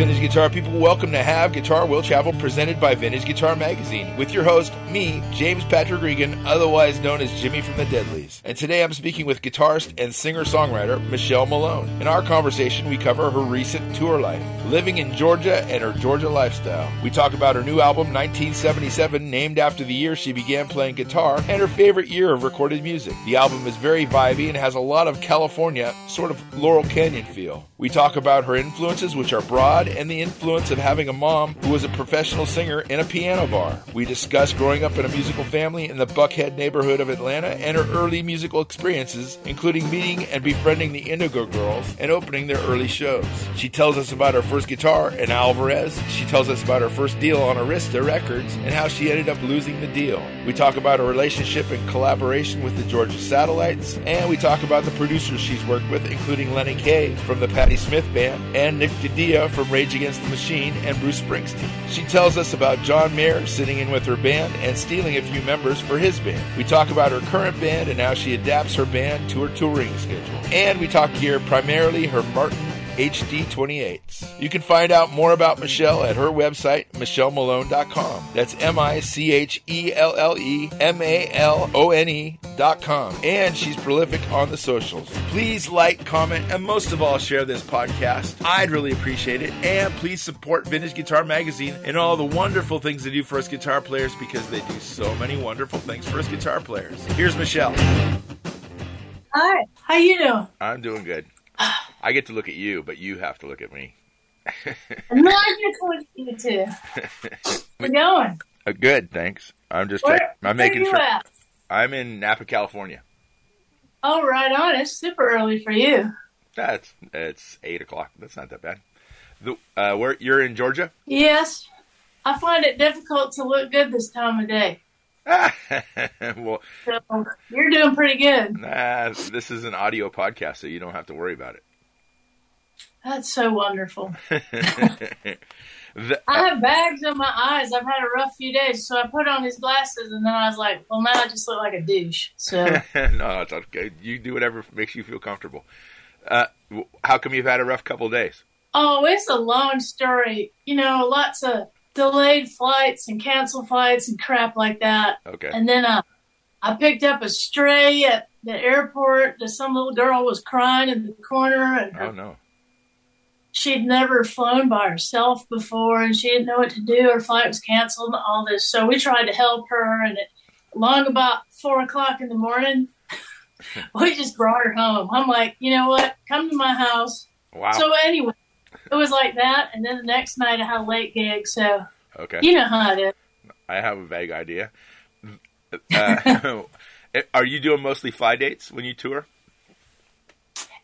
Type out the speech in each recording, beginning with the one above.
Vintage Guitar people. Welcome to Have Guitar Will Travel, presented by Vintage Guitar Magazine, with your host, me, James Patrick Regan, otherwise known as Jimmy from the Deadlies. And today I'm speaking with guitarist and singer songwriter Michelle Malone. In our conversation, we cover her recent tour life, living in Georgia, and her Georgia lifestyle. We talk about her new album, 1977, named after the year she began playing guitar, and her favorite year of recorded music. The album is very vibey and has a lot of California, sort of Laurel Canyon feel. We talk about her influences, which are broad, and the influence of having a mom who was a professional singer in a piano bar. We discuss growing up in a musical family in the Buckhead neighborhood of Atlanta and her early musical experiences, including meeting and befriending the Indigo Girls and opening their early shows. She tells us about her first guitar, an Alvarez. She tells us about her first deal on Arista Records and how she ended up losing the deal. We talk about her relationship and collaboration with the Georgia Satellites, and we talk about the producers she's worked with, including Lenny Kaye from the Patti Smith Band and Nick DiDia from Rage Against the Machine and Bruce Springsteen. She tells us about John Mayer sitting in with her band and stealing a few members for his band. We talk about her current band and how she adapts her band to her touring schedule. And we talk here primarily her Martin HD28s. You can find out more about Michelle at her website, michellemalone.com. That's M I C H E L L E M A L O N E.com. And she's prolific on the socials. Please like, comment, and most of all, share this podcast. I'd really appreciate it. And please support Vintage Guitar Magazine and all the wonderful things they do for us guitar players because they do so many wonderful things for us guitar players. Here's Michelle. Hi, how you doing? I'm doing good. Ah. I get to look at you, but you have to look at me. no, I get to look at you too. We're going. Uh, good, thanks. I'm just Where, I'm where making you sure. at? I'm in Napa, California. Oh, right on. It's super early for you. That's it's eight o'clock. That's not that bad. The, uh, where you're in Georgia? Yes, I find it difficult to look good this time of day. well, So you're doing pretty good. nah, this is an audio podcast, so you don't have to worry about That's so wonderful. The- I have bags on my eyes. I've had a rough few days, so I put on these glasses, and then I was like, "Well, now I just look like a douche." So no, it's okay. You do whatever makes you feel comfortable. Uh, how come you've had a rough couple of days? Oh, it's a long story. You know, lots of delayed flights and canceled flights and crap like that. Okay. And then uh, I picked up a stray at the airport. That some little girl was crying in the corner, and her, Oh no. She'd never flown by herself before, and she didn't know what to do. Her flight was canceled, and all this. So we tried to help her, and it, long about four o'clock in the morning, we just brought her home. I'm like, you know what? Come to my house. Wow. So anyway, it was like that, and then the next night I had a late gig. So okay. you know how it is. I have a vague idea. Uh, are you doing mostly fly dates when you tour?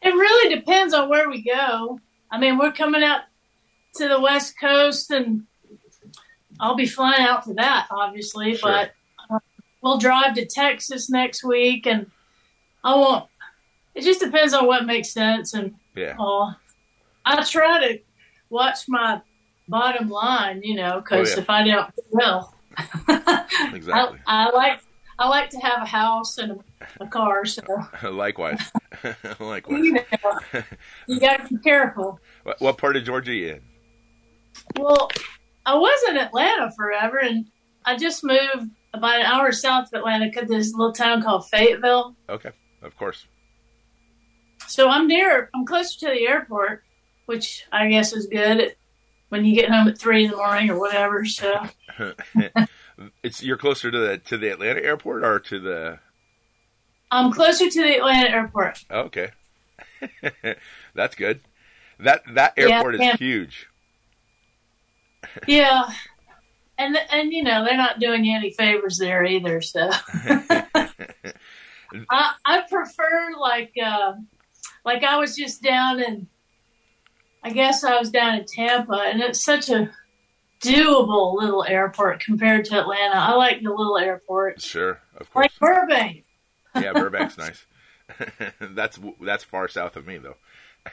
It really depends on where we go. I mean, we're coming out to the West Coast, and I'll be flying out for that, obviously. Sure. But uh, we'll drive to Texas next week, and I won't. It just depends on what makes sense, and Yeah. all. I try to watch my bottom line, you know, because Oh, yeah. if I don't, well, Exactly. I, I like I like to have a house and a, a car, so Likewise. Likewise. you know, you got to be careful. What, what part of Georgia are you in? Well, I was in Atlanta forever, and I just moved about an hour south of Atlanta to this little town called Fayetteville. Okay. Of course. So I'm near, I'm closer to the airport, which I guess is good when you get home at three in the morning or whatever. So it's you're closer to the to the Atlanta airport or to the I'm closer to the Atlanta airport. okay. That's good. That that airport yeah. is huge. Yeah. And, and you know, they're not doing you any favors there either. So I, I prefer like, uh, like I was just down in, I guess I was down in Tampa and it's such a doable little airport compared to Atlanta. I like the little airport. Sure, of course. like Burbank. Yeah, Burbank's nice. that's that's far south of me though.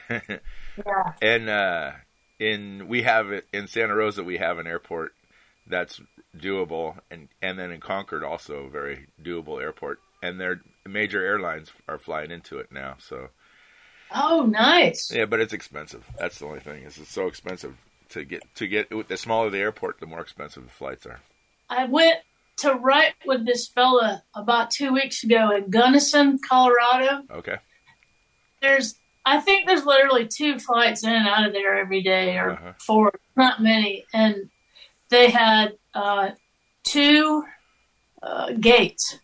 Yeah. And uh, in we have it in Santa Rosa we have an airport that's doable, and and then in Concord also a very doable airport, and their major airlines are flying into it now. So Oh, nice. yeah, but it's expensive. That's the only thing is it's so expensive to get to get the smaller the airport, the more expensive the flights are. I went to write with this fella about two weeks ago in Gunnison, Colorado. Okay. There's, I think there's literally two flights in and out of there every day, or Uh-huh. four, not many. And they had uh, two uh, gates,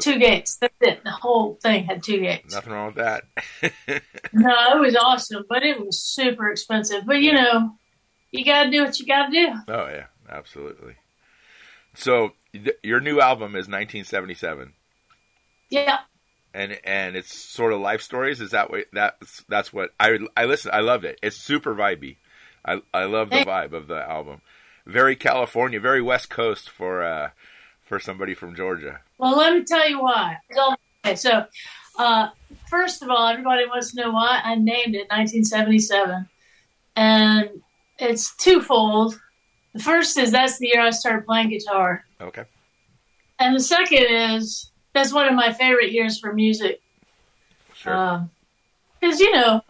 two gates. That's it. The whole thing had two gates. Nothing wrong with that. No, it was awesome, but it was super expensive. But you know, you got to do what you got to do. oh yeah, absolutely. So th- your new album is 1977, Yeah. and and it's sort of life stories. Is that what that's that's what I I listen. I loved it. It's super vibey. I I love the vibe of the album. Very California, very West Coast for uh for somebody from Georgia. Well, let me tell you why. Okay, so uh, first of all, everybody wants to know why I named it 1977, and it's twofold. The first is that's the year I started playing guitar, Okay. and the second is that's one of my favorite years for music. Sure. Because you know,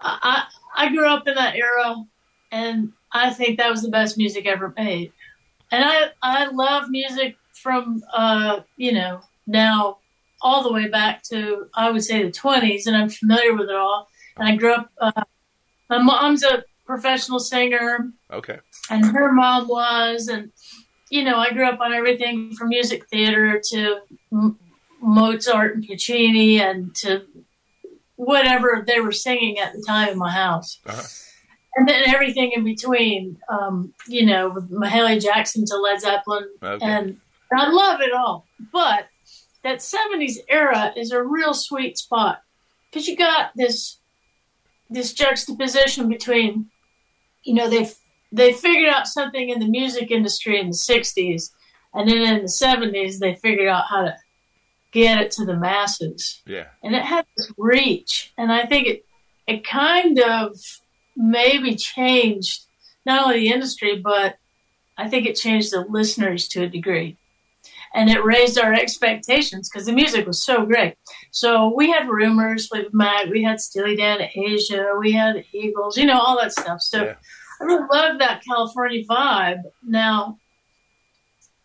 I I I grew up in that era, and I think that was the best music ever made. And I I love music from uh you know now all the way back to I would say the twenties, and I'm familiar with it all. And I grew up. Uh, my mom's a professional singer, okay. and her mom was, and you know, I grew up on everything from music theater to M- Mozart and Puccini, and to whatever they were singing at the time in my house, Uh-huh. and then everything in between. Um, you know, with Mahalia Jackson to Led Zeppelin, Okay. and I love it all. But that '70s era is a real sweet spot because you got this this juxtaposition between, you know, they they figured out something in the music industry in the '60s, and then in the '70s they figured out how to get it to the masses, yeah. and it had this reach, and I think it it kind of maybe changed not only the industry, but I think it changed the listeners to a degree. And it raised our expectations because the music was so great. So we had rumors with Mac, we had Steely Dan Aja, we had Eagles, you know, all that stuff. So Yeah. I really love that California vibe. Now,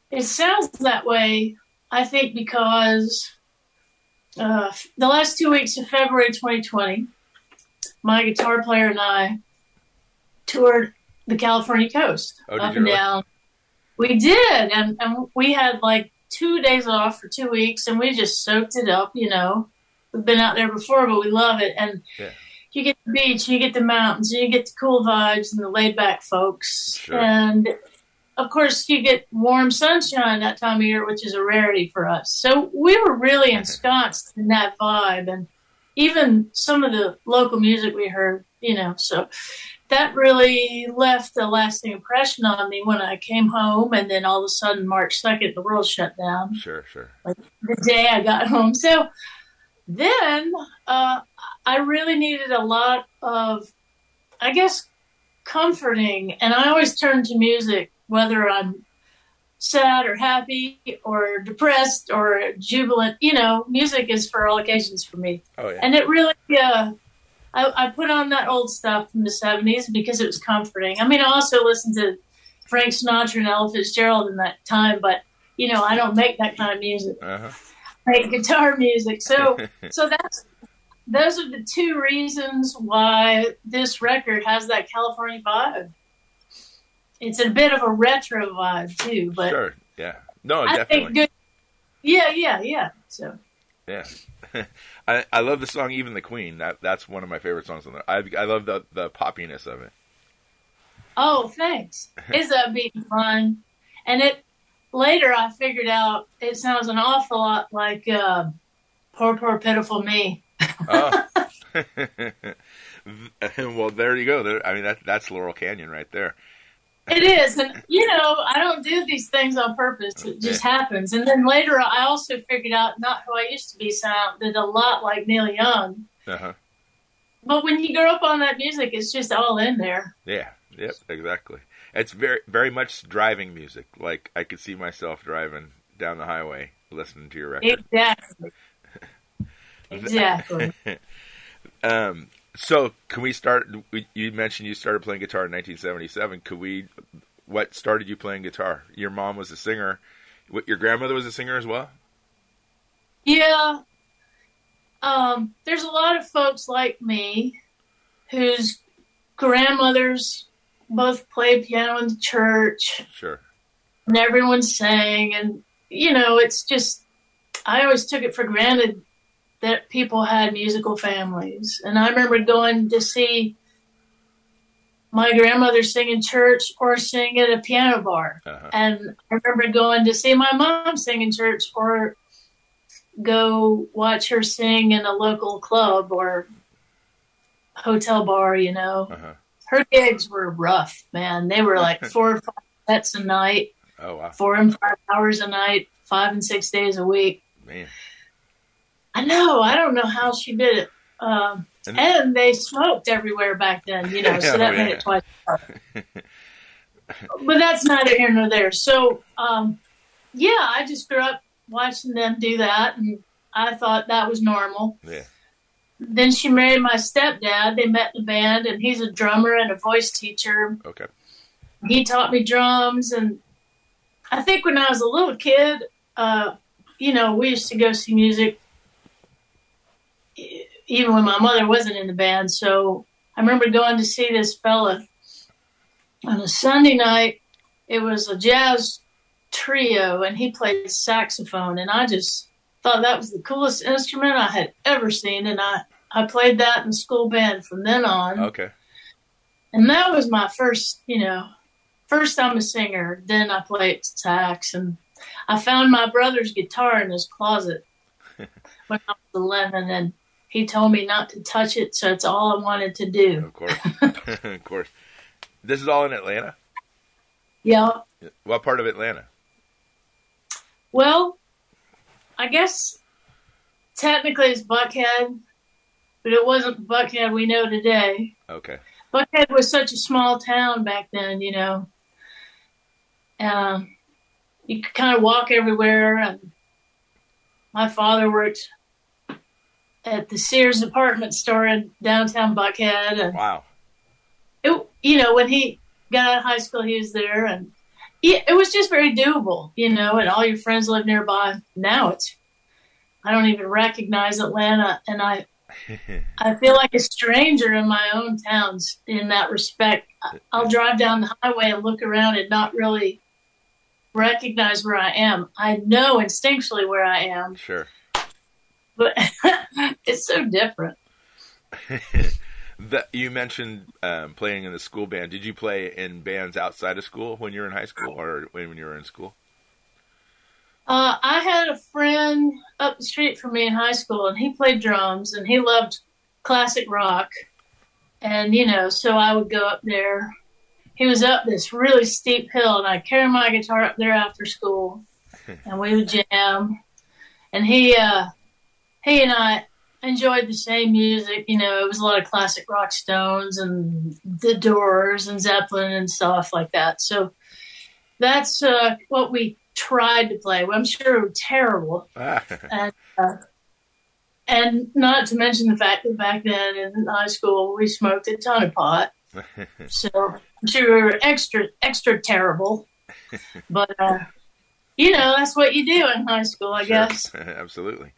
it sounds that way, I think, because uh, the last two weeks of February 2020, my guitar player and I toured the California coast Oh, up and really? down. We did, and, and we had like two days off for two weeks, and we just soaked it up. You know, we've been out there before, but we love it. And Yeah. you get the beach, you get the mountains, you get the cool vibes and the laid back folks, Sure. and of course you get warm sunshine that time of year, which is a rarity for us. So we were really mm-hmm. ensconced in that vibe, and even some of the local music we heard, you know, so that really left a lasting impression on me when I came home, and then all of a sudden, March second, the world shut down Sure. Sure. the day I got home. So then uh, I really needed a lot of, I guess, comforting. And I always turn to music, whether I'm sad or happy or depressed or jubilant. You know, music is for all occasions for me. Oh yeah. And it really, uh, I, I put on that old stuff from the 70s because it was comforting. I mean, I also listened to Frank Sinatra and Ella Fitzgerald in that time, but, you know, I don't make that kind of music Uh-huh. make guitar music. So so that's those are the two reasons why this record has that California vibe. It's a bit of a retro vibe too, but sure. Yeah. No, I definitely. think good. Yeah, yeah, yeah. So Yeah, I I love the song "Even the Queen." That that's one of my favorite songs on there. I I love the the poppiness of it. oh, thanks. It's upbeat and fun, and it later I figured out it sounds an awful lot like uh, "Poor Poor Pitiful Me." Oh. well, there you go. There, I mean, that that's Laurel Canyon right there. It is, and you know, I don't do these things on purpose. It just happens. And then later, I also figured out not who I used to be sounded a lot like Neil Young. Uh-huh. But when you grow up on that music, it's just all in there. Yeah. Yep. Exactly. It's very very much driving music. Like I could see myself driving down the highway listening to your record. Exactly. Exactly. Um, So, can we start? You mentioned you started playing guitar in 1977. Could we? What started you playing guitar? Your mom was a singer. Your grandmother was a singer as well. Yeah. Um, there's a lot of folks like me whose grandmothers both played piano in the church. Sure. And everyone sang, and you know, it's just I always took it for granted that people had musical families. And I remember going to see my grandmother sing in church or sing at a piano bar. Uh-huh. And I remember going to see my mom sing in church or go watch her sing in a local club or hotel bar, you know. Uh-huh. Her gigs were rough, man. They were like four or five sets a night. Oh, wow. Four and five hours a night, five and six days a week. Man. I know. I don't know how she did it. Um, and, and, they smoked everywhere back then, you know, so that oh, yeah. made it twice. but that's neither here nor there. So, um, yeah, I just grew up watching them do that, and I thought that was normal. Yeah. Then she married my stepdad. They met in the band, and he's a drummer and a voice teacher. Okay. He taught me drums, and I think when I was a little kid, uh, you know, we used to go see music even when my mother wasn't in the band. So I remember going to see this fella on a Sunday night. It was a jazz trio, and he played saxophone, and I just thought that was the coolest instrument I had ever seen, and I I played that in school band from then on. Okay. And that was my first, you know, first I'm a singer. Then I played sax, and I found my brother's guitar in his closet when I was 11, and he told me not to touch it, so that's all I wanted to do. Of course, of course. This is all in Atlanta. Yeah. What part of Atlanta? Well, I guess technically it's Buckhead, but it wasn't Buckhead we know today. Okay. Buckhead was such a small town back then, you know. Um, you could kind of walk everywhere, and my father worked at the Sears department store in downtown Buckhead. And wow. It, you know, when he got out of high school, he was there, and it, it was just very doable, you know, and all your friends live nearby. Now it's, I don't even recognize Atlanta, and I, I feel like a stranger in my own towns in that respect. I'll drive down the highway and look around and not really recognize where I am. I know instinctually where I am. Sure but it's so different. that you mentioned um, playing in the school band. Did you play in bands outside of school when you were in high school, or when you were in school? Uh, I had a friend up the street from me in high school, and he played drums, and he loved classic rock. And you know, so I would go up there. He was up this really steep hill, and I'd carry my guitar up there after school, and we would jam. And he uh, he and I enjoyed the same music. You know, it was a lot of classic rock Stones and The Doors and Zeppelin and stuff like that. So that's uh, what we tried to play. Well, I'm sure it was terrible. and, uh, and not to mention the fact that back then in high school we smoked a ton of pot. so I'm sure we were extra extra terrible. But uh, you know, that's what you do in high school, I sure. guess. Absolutely.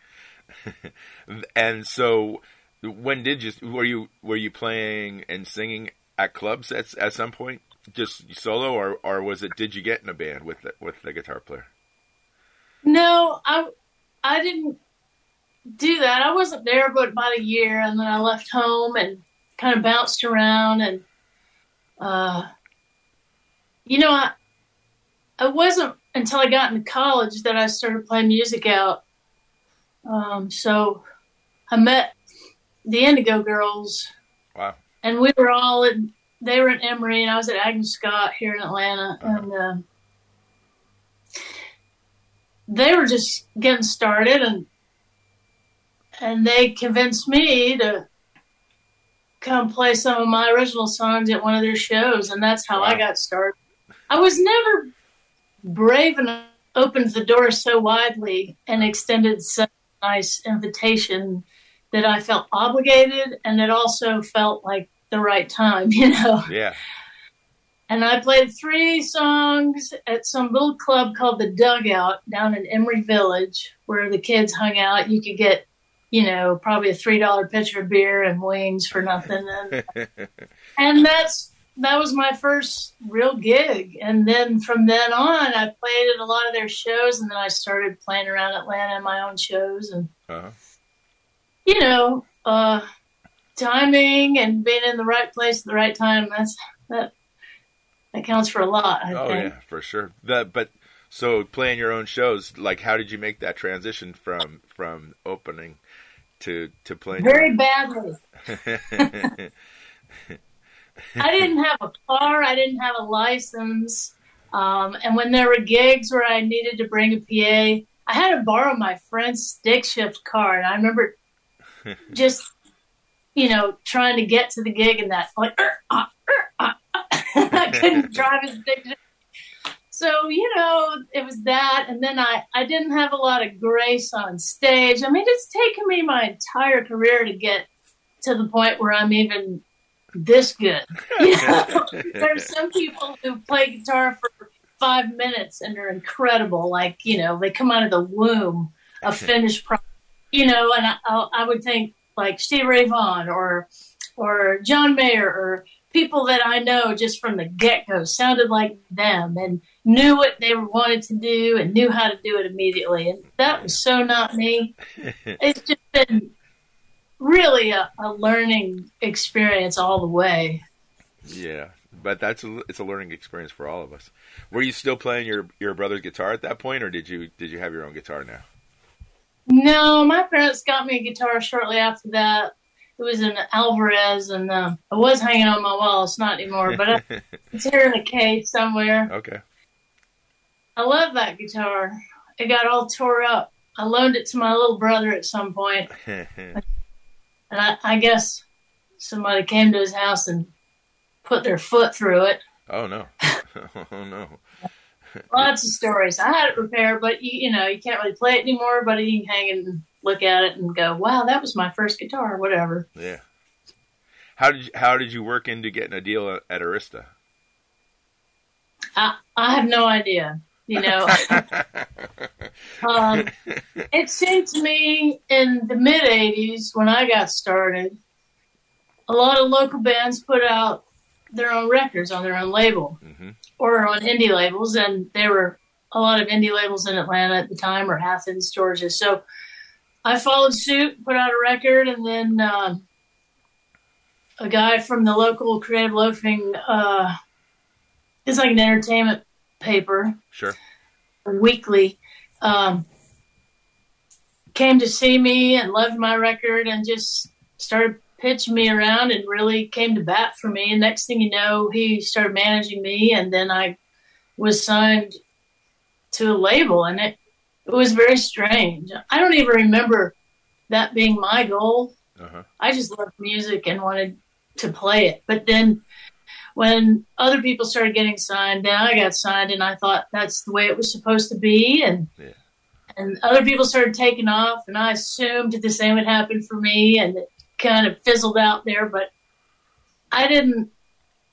And so, when did you were you were you playing and singing at clubs at at some point, just solo, or or was it? Did you get in a band with the, with the guitar player? No, I I didn't do that. I wasn't there but about a year, and then I left home and kind of bounced around, and uh, you know, I I wasn't until I got into college that I started playing music out um, so I met the Indigo Girls. Wow. And we were all in, they were in Emory and I was at Agnes Scott here in Atlanta. Uh-huh. And uh, they were just getting started and and they convinced me to come play some of my original songs at one of their shows and that's how wow. I got started. I was never brave enough opened the door so widely and extended such nice invitation that I felt obligated and it also felt like the right time, you know. Yeah. And I played three songs at some little club called the Dugout down in Emory Village, where the kids hung out. You could get, you know, probably a three dollar pitcher of beer and wings for nothing, and, and that's that was my first real gig. And then from then on, I played at a lot of their shows, and then I started playing around Atlanta in my own shows, and Uh-huh. you know, uh, timing and being in the right place at the right time. That's that. That counts for a lot. I Oh think. yeah, for sure. The but so playing your own shows, like how did you make that transition from from opening to to playing? Very badly. I didn't have a car. I didn't have a license. Um, and when there were gigs where I needed to bring a PA, I had to borrow my friend's stick shift car. And I remember just, you know, trying to get to the gig and that, like, "Er, ah, er, ah, ah." I couldn't drive a stick shift. So, you know, it was that. And then I, I didn't have a lot of grace on stage. I mean, it's taken me my entire career to get to the point where I'm even this good. You know? There's some people who play guitar for five minutes and are incredible. Like, you know, they come out of the womb a finished product. You know, and I, I, I would think like Steve Ray Vaughan or or John Mayer or people that I know just from the get go sounded like them and knew what they wanted to do and knew how to do it immediately. And that was so not me. It's just been really a, a learning experience all the way. Yeah, but that's a, it's a learning experience for all of us. Were you still playing your your brother's guitar at that point, or did you did you have your own guitar now? No, my parents got me a guitar shortly after that. It was an Alvarez, and uh, I was hanging on my wall. It's not anymore, but I, it's here in a case somewhere. Okay. I love that guitar. It got all tore up. I loaned it to my little brother at some point, and I, I guess somebody came to his house and put their foot through it. oh no. oh no. Lots of stories. I had it repaired, but you, you know you can't really play it anymore. But you can hang and look at it and go, "Wow, that was my first guitar." or Whatever. Yeah. How did you, how did you work into getting a deal at Arista? I I have no idea. You know, um, it seemed to me in the mid '80s when I got started, a lot of local bands put out their own records on their own label hmm or on indie labels, and there were a lot of indie labels in Atlanta at the time or Athens, Georgia. So I followed suit, put out a record, and then um, a guy from the local Creative Loafing, uh, it's like an entertainment paper, Sure. weekly, um, came to see me and loved my record and just started pitching me around and really came to bat for me. And next thing you know, he started managing me, and then I was signed to a label, and it it was very strange. I don't even remember that being my goal. Uh-huh. I just loved music and wanted to play it. But then when other people started getting signed, then I got signed and I thought that's the way it was supposed to be and Yeah. and other people started taking off and I assumed the same would happen for me and it kind of fizzled out there, but I didn't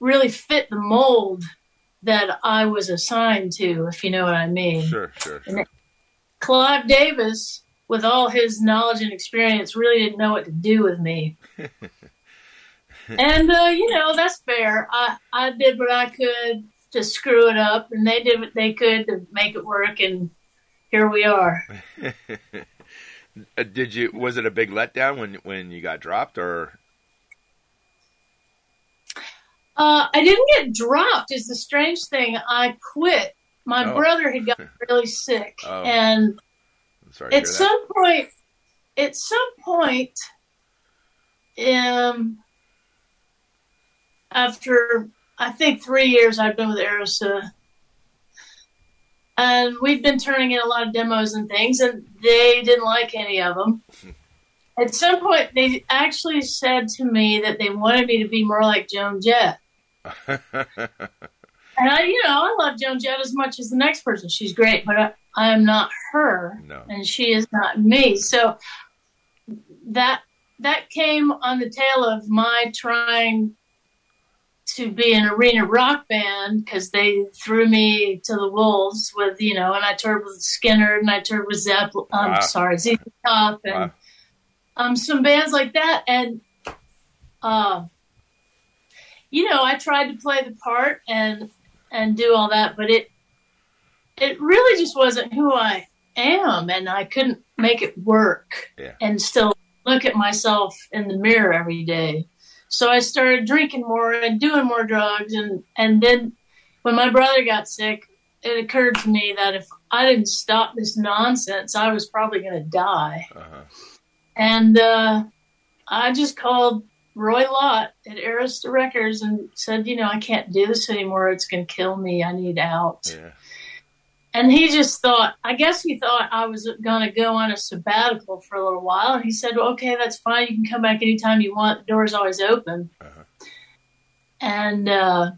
really fit the mold that I was assigned to, if you know what I mean. Sure, sure, sure. Clive Davis, with all his knowledge and experience, really didn't know what to do with me. and uh, you know that's fair. I I did what I could to screw it up, and they did what they could to make it work, and here we are. Uh, Did you was it a big letdown when when you got dropped or Uh, I didn't get dropped. Is the strange thing. I quit. My Oh. brother had gotten really sick, Oh. and at some point, at some point, um, after I think three years, I've been with Arista, and we've been turning in a lot of demos and things, and they didn't like any of them. Hmm. At some point, they actually said to me that they wanted me to be more like Joan Jett. And I, you know, I love Joan Jett as much as the next person. She's great, but I, I am not her no. and she is not me. So that that came on the tail of my trying to be an arena rock band because they threw me to the wolves with you know, and I toured with Skynyrd and I toured with Zeppelin. I'm Wow. sorry, ZZ Top and Wow. um some bands like that, and uh, you know, I tried to play the part and and do all that, but it it really just wasn't who I am, and I couldn't make it work Yeah. and still look at myself in the mirror every day. So I started drinking more and doing more drugs, and and then when my brother got sick, it occurred to me that if I didn't stop this nonsense, I was probably going to die. Uh-huh. And uh, I just called Roy Lott at Arista Records and said, you know, I can't do this anymore. It's going to kill me. I need out. Yeah. And he just thought, I guess he thought I was going to go on a sabbatical for a little while. And he said, well, okay, that's fine. You can come back anytime you want. The door's always open. Uh-huh. And uh,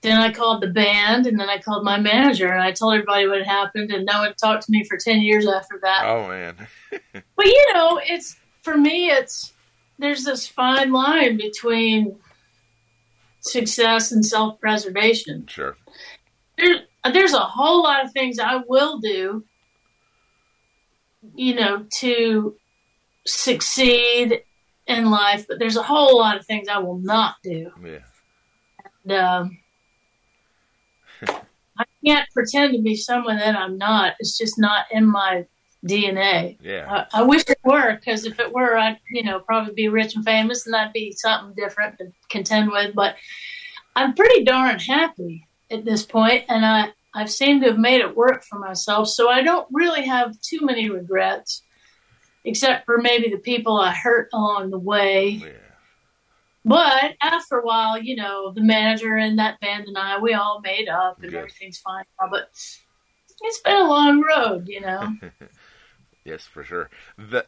then I called the band and then I called my manager and I told everybody what had happened. And no one talked to me for 10 years after that. Oh man. But you know, it's for me. It's there's this fine line between success and self-preservation. Sure. There, there's a whole lot of things I will do, you know, to succeed in life, but there's a whole lot of things I will not do. Yeah. And, um, I can't pretend to be someone that I'm not. It's just not in my DNA. Yeah. I, I wish it were, because if it were, I'd you know probably be rich and famous, and that'd be something different to contend with. But I'm pretty darn happy at this point, and I I've seemed to have made it work for myself. So I don't really have too many regrets, except for maybe the people I hurt along the way. yeah. But after a while, you know, the manager and that band and I, we all made up, and Good. everything's fine. now. But it's been a long road, you know. Yes, for sure. The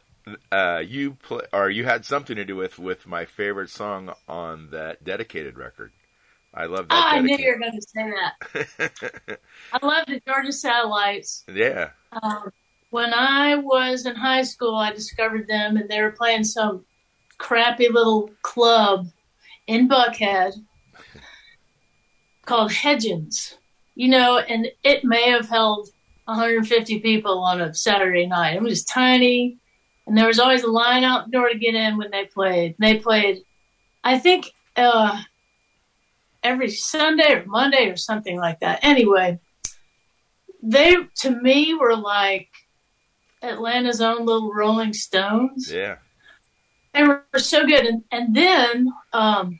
uh, you play or you had something to do with with my favorite song on that dedicated record. I love that. Ah, I knew you were going to say that. I love the Georgia Satellites. yeah. Um, when I was in high school, I discovered them, and they were playing some crappy little club in Buckhead called Hedgens. You know, and it may have held 150 people on a Saturday night. It was tiny, and there was always a line out the door to get in when they played. They played, I think, uh, every Sunday or Monday or something like that. Anyway, they to me were like Atlanta's own little Rolling Stones. Yeah. They were so good. And, and then, um,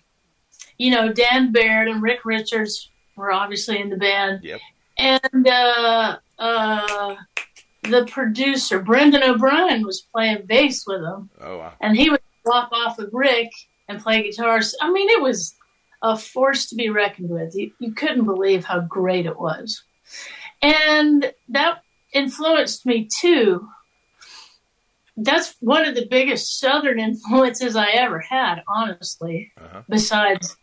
you know, Dan Baird and Rick Richards were obviously in the band. Yep. And uh, uh, the producer, Brendan O'Brien, was playing bass with them. Oh wow. And he would swap off with Rick and play guitars. I mean, it was a force to be reckoned with. You, you couldn't believe how great it was. And that influenced me too. That's one of the biggest Southern influences I ever had, honestly, Uh-huh. besides,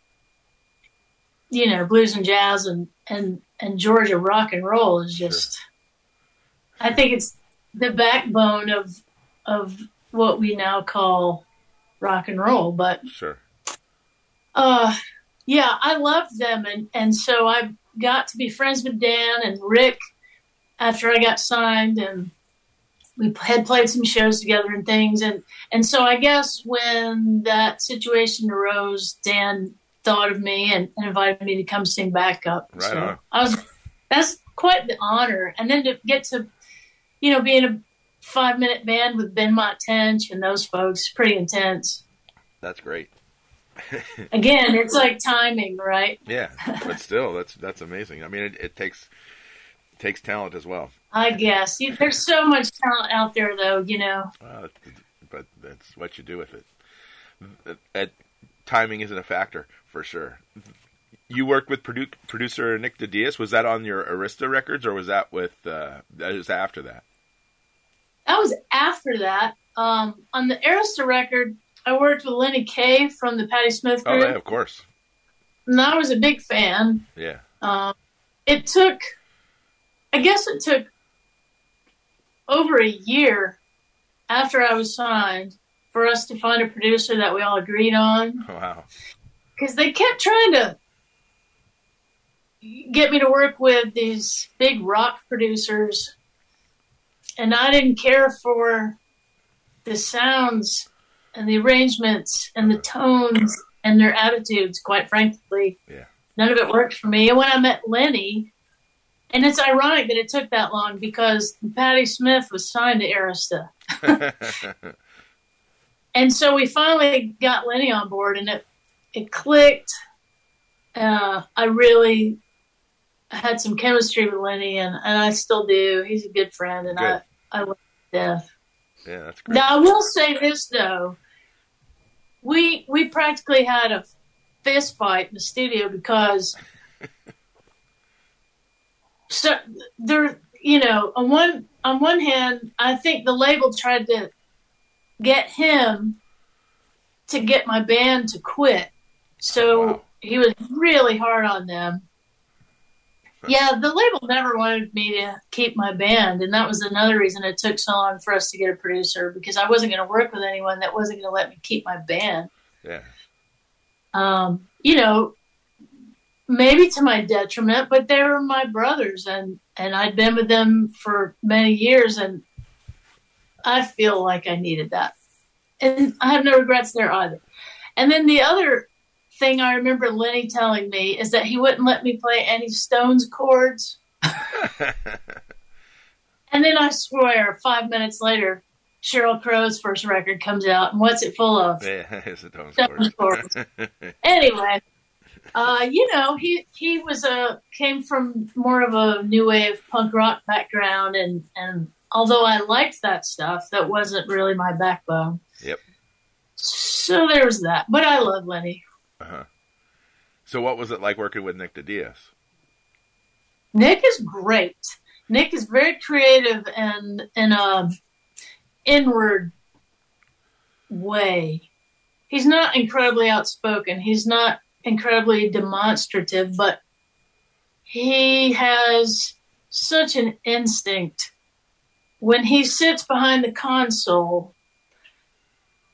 you know, blues and jazz and, and, and Georgia rock and roll is just, I think it's the backbone of, of what we now call rock and roll. But Sure. uh, yeah, I loved them, and and so I got to be friends with Dan and Rick after I got signed, and we had played some shows together and things, and and so I guess when that situation arose, Dan thought of me and, and invited me to come sing backup. Right so on. I was that's quite the honor, and then to get to you know be in a five minute band with Benmont Tench and those folks, pretty intense. That's great. Again, it's like timing, right? Yeah. But still, that's that's amazing. I mean, it, it takes takes talent as well. I guess there's so much talent out there, though. You know, Uh, but that's what you do with it. Uh, timing isn't a factor for sure. You worked with produ- producer Nick DiDias. Was that on your Arista records, or was that with? Uh, that was after that. that was after that. Um, on the Arista record, I worked with Lenny Kaye from the Patti Smith Oh, group, yeah, of course. and I was a big fan. Yeah. Um, it took, I guess, it took over a year after I was signed for us to find a producer that we all agreed on. Wow. Because they kept trying to get me to work with these big rock producers, and I didn't care for the sounds and the arrangements and the tones and their attitudes, quite frankly. Yeah. None of it worked for me. And when I met Lenny, and it's ironic that it took that long because Patti Smith was signed to Arista. and so we finally got Lenny on board and it it clicked. Uh, I really had some chemistry with Lenny and, and I still do. He's a good friend and Good. I, I love him death. Yeah, that's great. Now I will say this though. We we practically had a fist fight in the studio because so there you know, on one on one hand, I think the label tried to get him to get my band to quit. So Wow. he was really hard on them. Yeah, the label never wanted me to keep my band, and that was another reason it took so long for us to get a producer because I wasn't going to work with anyone that wasn't going to let me keep my band. Yeah. Um, you know, maybe to my detriment, but they were my brothers, and and I'd been with them for many years, and I feel like I needed that, and I have no regrets there either. And then the other thing I remember Lenny telling me is that he wouldn't let me play any Stones chords. And then I swear, five minutes later, Sheryl Crow's first record comes out, and what's it full of? yeah, it's a tone Stones chords. anyway, uh, you know, he he was a came from more of a new wave punk rock background, and and although I liked that stuff, that wasn't really my backbone. Yep. So there was that, but I love Lenny. Uh-huh. So, what was it like working with Nick DiDias? Nick is great. Nick is very creative and in a inward way. He's not incredibly outspoken. He's not incredibly demonstrative, but he has such an instinct. When he sits behind the console,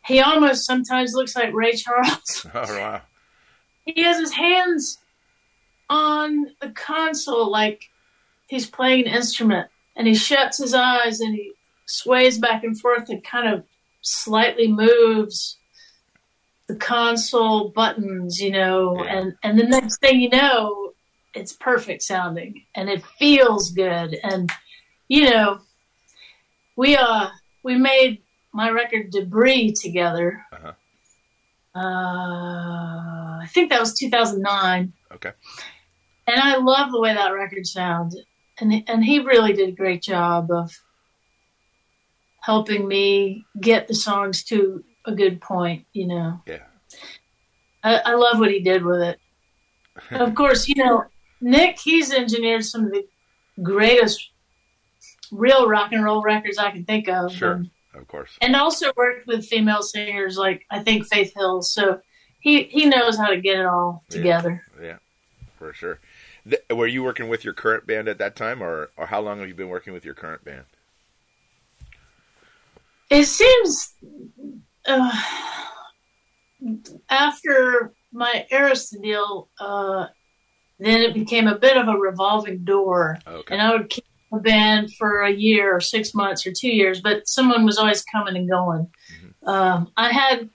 he almost sometimes looks like Ray Charles. Oh, wow. He has his hands on the console like he's playing an instrument and he shuts his eyes and he sways back and forth and kind of slightly moves the console buttons you know Yeah. and and the next thing you know it's perfect sounding and it feels good and you know we uh we made my record debris together Uh-huh. Uh, I think that was 2009, Okay. and I love the way that record sounds. And and he really did a great job of helping me get the songs to a good point. You know, Yeah. I, I love what he did with it. of course, you know Nick. He's engineered some of the greatest real rock and roll records I can think of. Sure. And, Of course. and also worked with female singers like I think Faith Hill. So he he knows how to get it all together. Yeah, for sure. Th- were you working with your current band at that time, or, or how long have you been working with your current band? It seems uh, after my Arista deal, uh, then it became a bit of a revolving door, Okay. and I would keep band for a year or six months or two years, but someone was always coming and going. Um, I had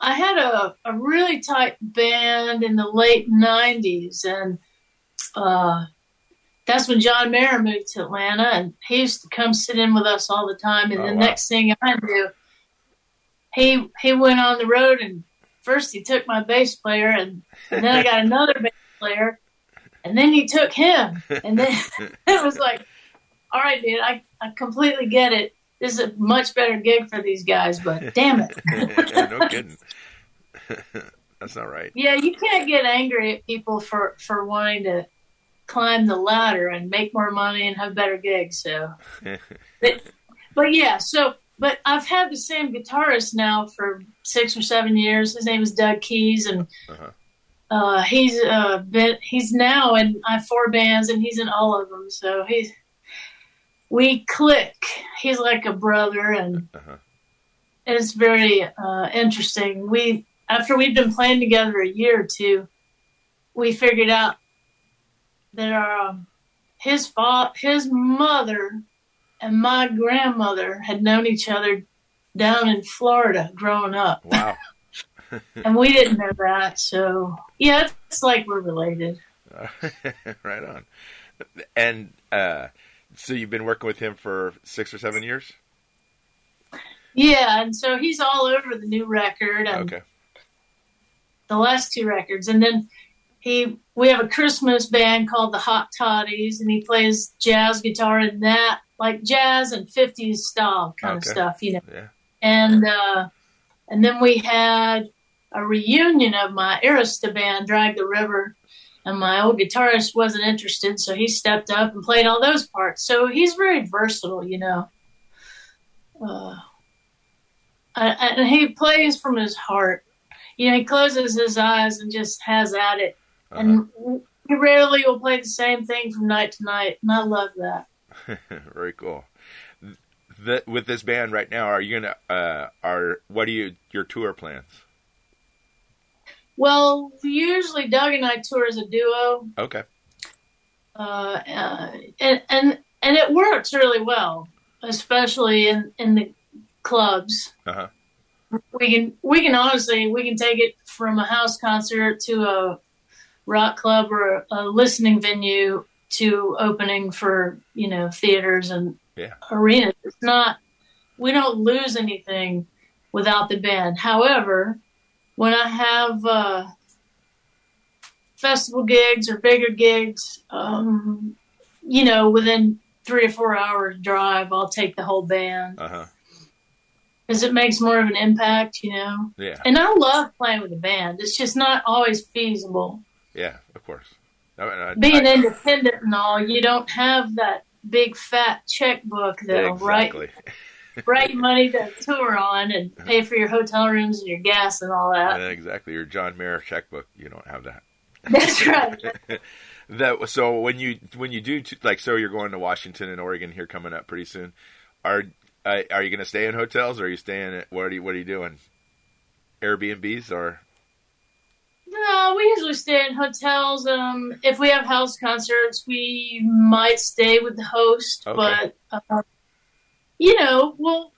I had a, a really tight band in the late '90s, and uh, that's when John Mayer moved to Atlanta, and he used to come sit in with us all the time. And Oh, the wow. next thing I knew, he he went on the road, and first he took my bass player, and, and then I got another bass player, and then he took him, and then it was like, all right, dude, I I completely get it. This is a much better gig for these guys, but damn it. no kidding. That's not right. Yeah, you can't get angry at people for for wanting to climb the ladder and make more money and have better gigs. So, but, but yeah, so but I've had the same guitarist now for six or seven years. His name is Doug Keys, and Uh-huh. Uh, he's uh, been he's now in I have four bands, and he's in all of them. So he's we click. He's like a brother, and Uh-huh. it's very uh, interesting. We after we'd been playing together a year or two, we figured out that our um, his fa- his mother and my grandmother had known each other down in Florida growing up. Wow. and we didn't know that. So, yeah, it's like we're related. right on. And uh, so you've been working with him for six or seven years? Yeah, and so he's all over the new record and Okay. the last two records. And then he we have a Christmas band called the Hot Toddies and he plays jazz guitar in that, like jazz and fifties style kind Okay. of stuff, you know. Yeah. and uh, and then we had a reunion of my Arista band, Drag the River, and my old guitarist wasn't interested, so he stepped up and played all those parts. So he's very versatile, you know. Uh, and he plays from his heart. You know, he closes his eyes and just has at it, Uh-huh. and he rarely will play the same thing from night to night, and I love that. Very cool. The, with this band right now, are you gonna uh, are what are you your tour plans? Well, usually Doug and I tour as a duo, Okay. uh, uh, and and and it works really well, especially in in the clubs. Uh huh. We can we can honestly we can take it from a house concert to a rock club or a, a listening venue to opening for you know theaters and Yeah. arenas. It's not we don't lose anything without the band. However, when I have uh, festival gigs or bigger gigs, um, you know, within three or four hours drive, I'll take the whole band Uh huh. because it makes more of an impact, you know. Yeah. And I love playing with a band. It's just not always feasible. Yeah. Of course. I, I, Being I- independent and all, you don't have that big fat checkbook that'll exactly. write money to tour on and pay for your hotel rooms and your gas and all that. Yeah, exactly. Your John Mayer checkbook. You don't have that. That's right. that so when you when you do t- like so you're going to Washington and Oregon here coming up pretty soon. Are uh, are you going to stay in hotels or are you staying at what are you what are you doing? Airbnbs or No, we usually stay in hotels. Um, if we have house concerts, we might stay with the host, Okay. but uh, you know, well,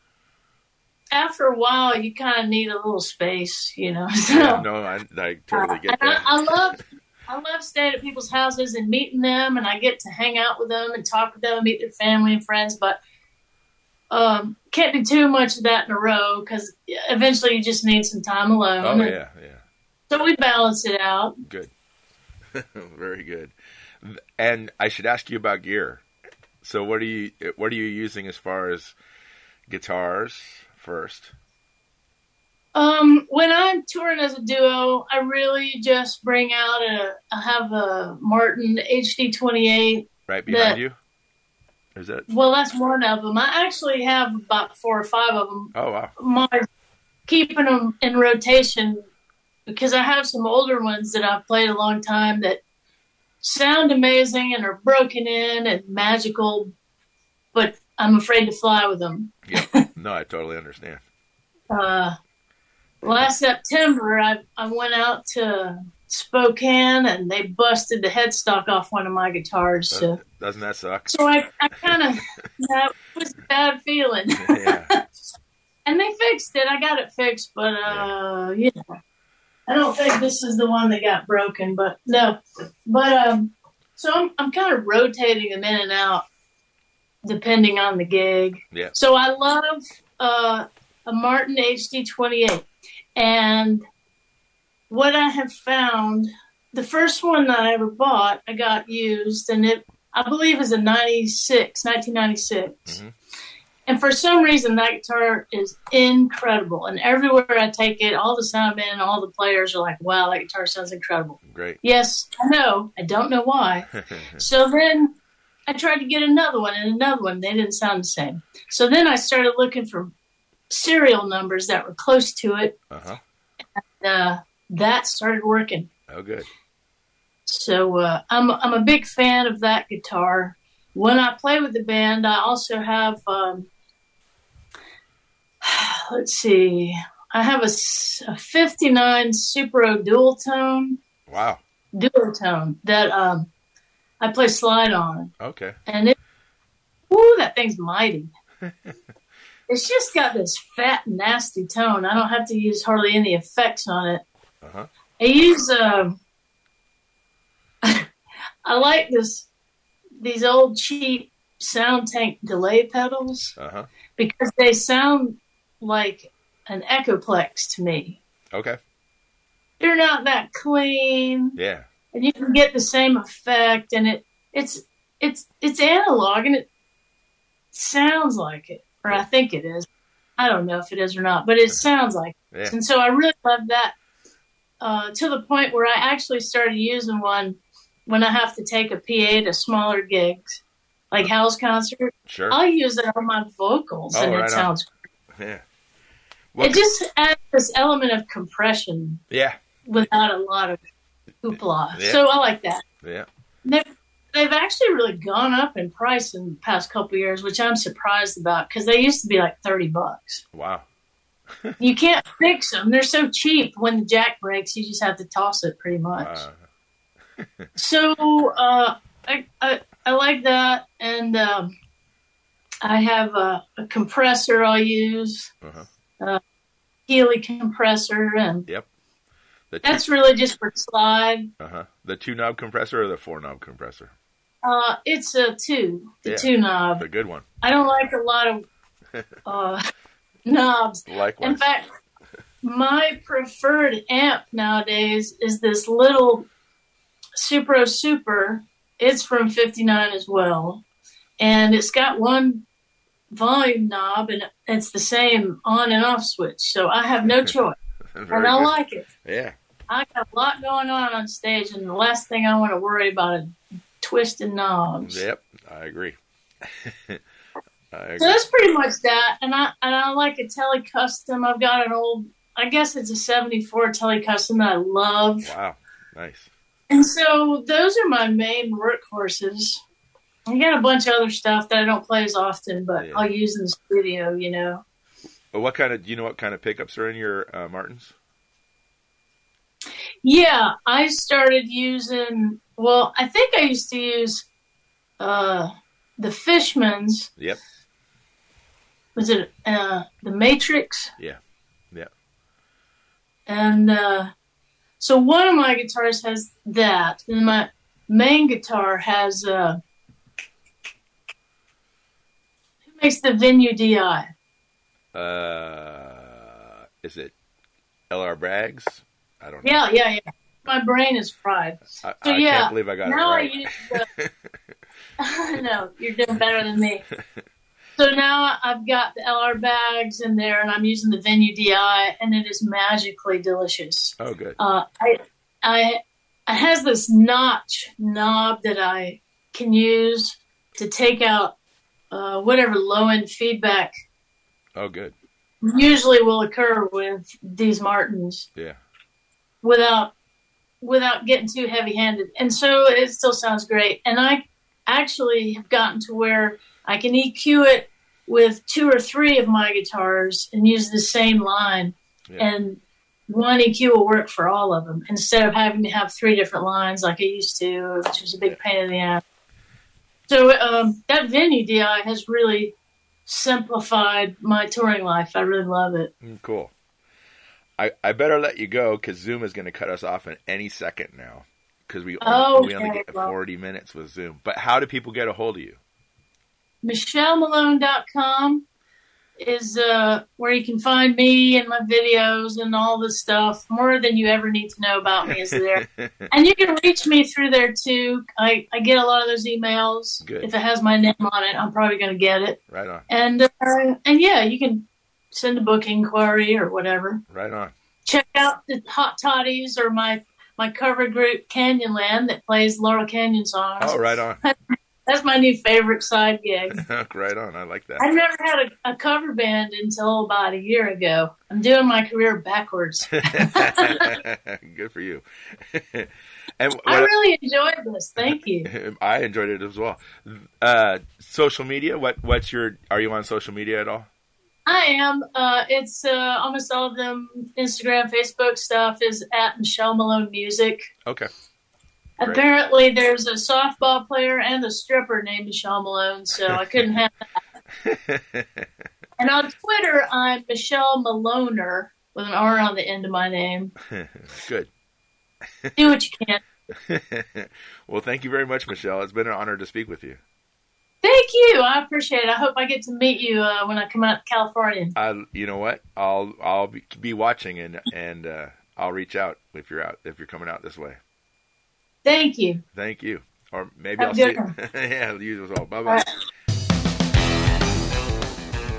after a while, you kind of need a little space, you know. So Yeah, no, I, I totally get and I, that. I love, I love staying at people's houses and meeting them, and I get to hang out with them and talk with them, and meet their family and friends, but. Um, can't do too much of that in a row because eventually you just need some time alone. Oh yeah, yeah. So we balance it out. Good. Very good. And I should ask you about gear. So what are you what are you using as far as guitars first? Um, when I'm touring as a duo, I really just bring out a. I have a Martin HD28. Right behind The- you? Is that Well, that's one of them. I actually have about four or five of them. Oh wow. My keeping them in rotation because I have some older ones that I've played a long time that sound amazing and are broken in and magical, but I'm afraid to fly with them. yeah, No, I totally understand. uh, last September, I, I went out to Spokane and they busted the headstock off one of my guitars. So, Doesn't that suck? so I, I kind of, that was a bad feeling. yeah. and they fixed it. I got it fixed, but, uh, you know, I don't think this is the one that got broken, but no. But, um, so I'm, I'm kind of rotating them in and out depending on the gig. Yeah. So I love uh, a Martin HD28. And what I have found, the first one that I ever bought, I got used, and it, I believe, is a 96, 1996. Mhm. And for some reason, that guitar is incredible. And everywhere I take it, all the soundmen, all the players are like, wow, that guitar sounds incredible. Great. Yes, I know. I don't know why. So then I tried to get another one and another one. They didn't sound the same. So then I started looking for serial numbers that were close to it. uh-huh. Uh, that started working. Oh good. So uh, I'm I'm a big fan of that guitar. When I play with the band, I also have um, let's see. I have a, a 59 Supro dual tone. Wow. Dual tone that um, I play slide on. Okay. And it, whoo, that thing's mighty. it's just got this fat, nasty tone. I don't have to use hardly any effects on it. Uh-huh. I use, um, I like this, these old cheap sound tank delay pedals uh-huh. because they sound like an echoplex to me. Okay. They're not that clean. Yeah. And you can get the same effect and it it's it's it's analog and it sounds like it. Or I think it is. I don't know if it is or not, but it sounds like it. Yeah. And so I really love that. Uh, to the point where I actually started using one when I have to take a PA to smaller gigs, like Hal's concert. Sure. I'll use it on my vocals, Oh, and right it sounds. great yeah. It just adds this element of compression Yeah. without a lot of hoopla. Yeah. So I like that. Yeah. They've, they've actually really gone up in price in the past couple of years, which I'm surprised about because they used to be like thirty bucks. Wow. You can't fix them; they're so cheap. When the jack breaks, you just have to toss it, pretty much. Uh, So uh, I, I I like that, and um, I have a, a compressor I'll use, uh-huh. uh, Keeley compressor, and two, that's really just for slide. uh-huh. The two knob compressor or the four knob compressor? Uh, it's a two, the Yeah. two knob. The good one. I don't like a lot of uh, knobs. Likewise. In fact, my preferred amp nowadays is this little Supro Super. It's from 59 as well. And it's got one volume knob and it's the same on and off switch. So I have no choice. And I good. like it. Yeah. I got a lot going on on stage, and the last thing I want to worry about is twisting knobs. Yep. I agree. I So that's pretty much that. And I and I like a Tele Custom. I've got an old, I guess it's a '74 Tele Custom that I love. Wow. Nice. And so those are my main workhorses. I got a bunch of other stuff that I don't play as often, but Yeah. I'll use in the studio. You know. But what kind of? Do you know what kind of pickups are in your uh, Martins? Yeah, I started using. Well, I think I used to use uh, the Fishmans. Yep. Was it uh, the Matrix? Yeah. Yeah. And uh, so one of my guitars has that, and my main guitar has uh, who makes the Venue DI? Uh, is it LR Baggs? I don't know. Yeah, yeah, yeah. My brain is fried. I, So, I yeah, can't believe I got now it right. I use the. no, you're doing better than me. So now I've got the LR Baggs in there, and I'm using the Venue DI, and it is magically delicious. oh, good. Uh, I, I, it has this notch knob that I can use to take out uh, whatever low end feedback Oh, good. usually will occur with these Martins Yeah. without without getting too heavy handed. And so it still sounds great. And I actually have gotten to where I can EQ it with two or three of my guitars and use the same line. Yeah. And one EQ will work for all of them instead of having to have three different lines like I used to, which was a big pain in the ass. So um, that venue DI has really simplified my touring life. I really love it. Mm, Cool. I, I better let you go because Zoom is going to cut us off in any second now because we only, Oh, we only get well. 40 minutes with Zoom. But how do people get a hold of you? michellemalone.com is uh, where you can find me and my videos and all the stuff. More than you ever need to know about me is there. and you can reach me through there too. I, I get a lot of those emails. Good. If it has my name on it, I'm probably going to get it. right on. And uh, and yeah, you can send a book inquiry or whatever. Right on. Check out the Hot Toddies or my my cover group Canyonland that plays Laurel Canyon songs. Oh, right on. That's my new favorite side gig. right on. I like that. I that. never had a, a cover band until about a year ago. I'm doing my career backwards. Good for you. and what, I really enjoyed this. Thank you. I enjoyed it as well. Uh, social media. What what's your? Are you on social media at all? I am. Uh, it's uh, almost all of them. Instagram, Facebook stuff is at Michelle Malone Music. Okay. Apparently, there's a softball player and a stripper named Michelle Malone, so I couldn't have that. and on Twitter, I'm Michelle Maloner with an R on the end of my name. Good. Do what you can. well, thank you very much, Michelle. It's been an honor to speak with you. Thank you. I appreciate it. I hope I get to meet you uh, when I come out to California. I, you know what? I'll I'll be, be watching and and uh, I'll reach out if you're out if you're coming out this way. Thank you. Thank you. Or maybe Have I'll see. dinner. yeah, you as well. Bye bye. right.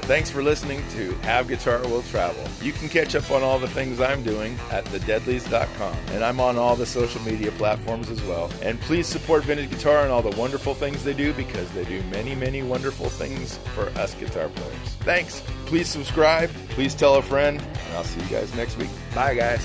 Thanks for listening to Have Guitar Will Travel. You can catch up on all the things I'm doing at thedeadlies.com. And I'm on all the social media platforms as well. And please support Vintage Guitar and all the wonderful things they do because they do many, many wonderful things for us guitar players. Thanks. Please subscribe. Please tell a friend. And I'll see you guys next week. Bye, guys.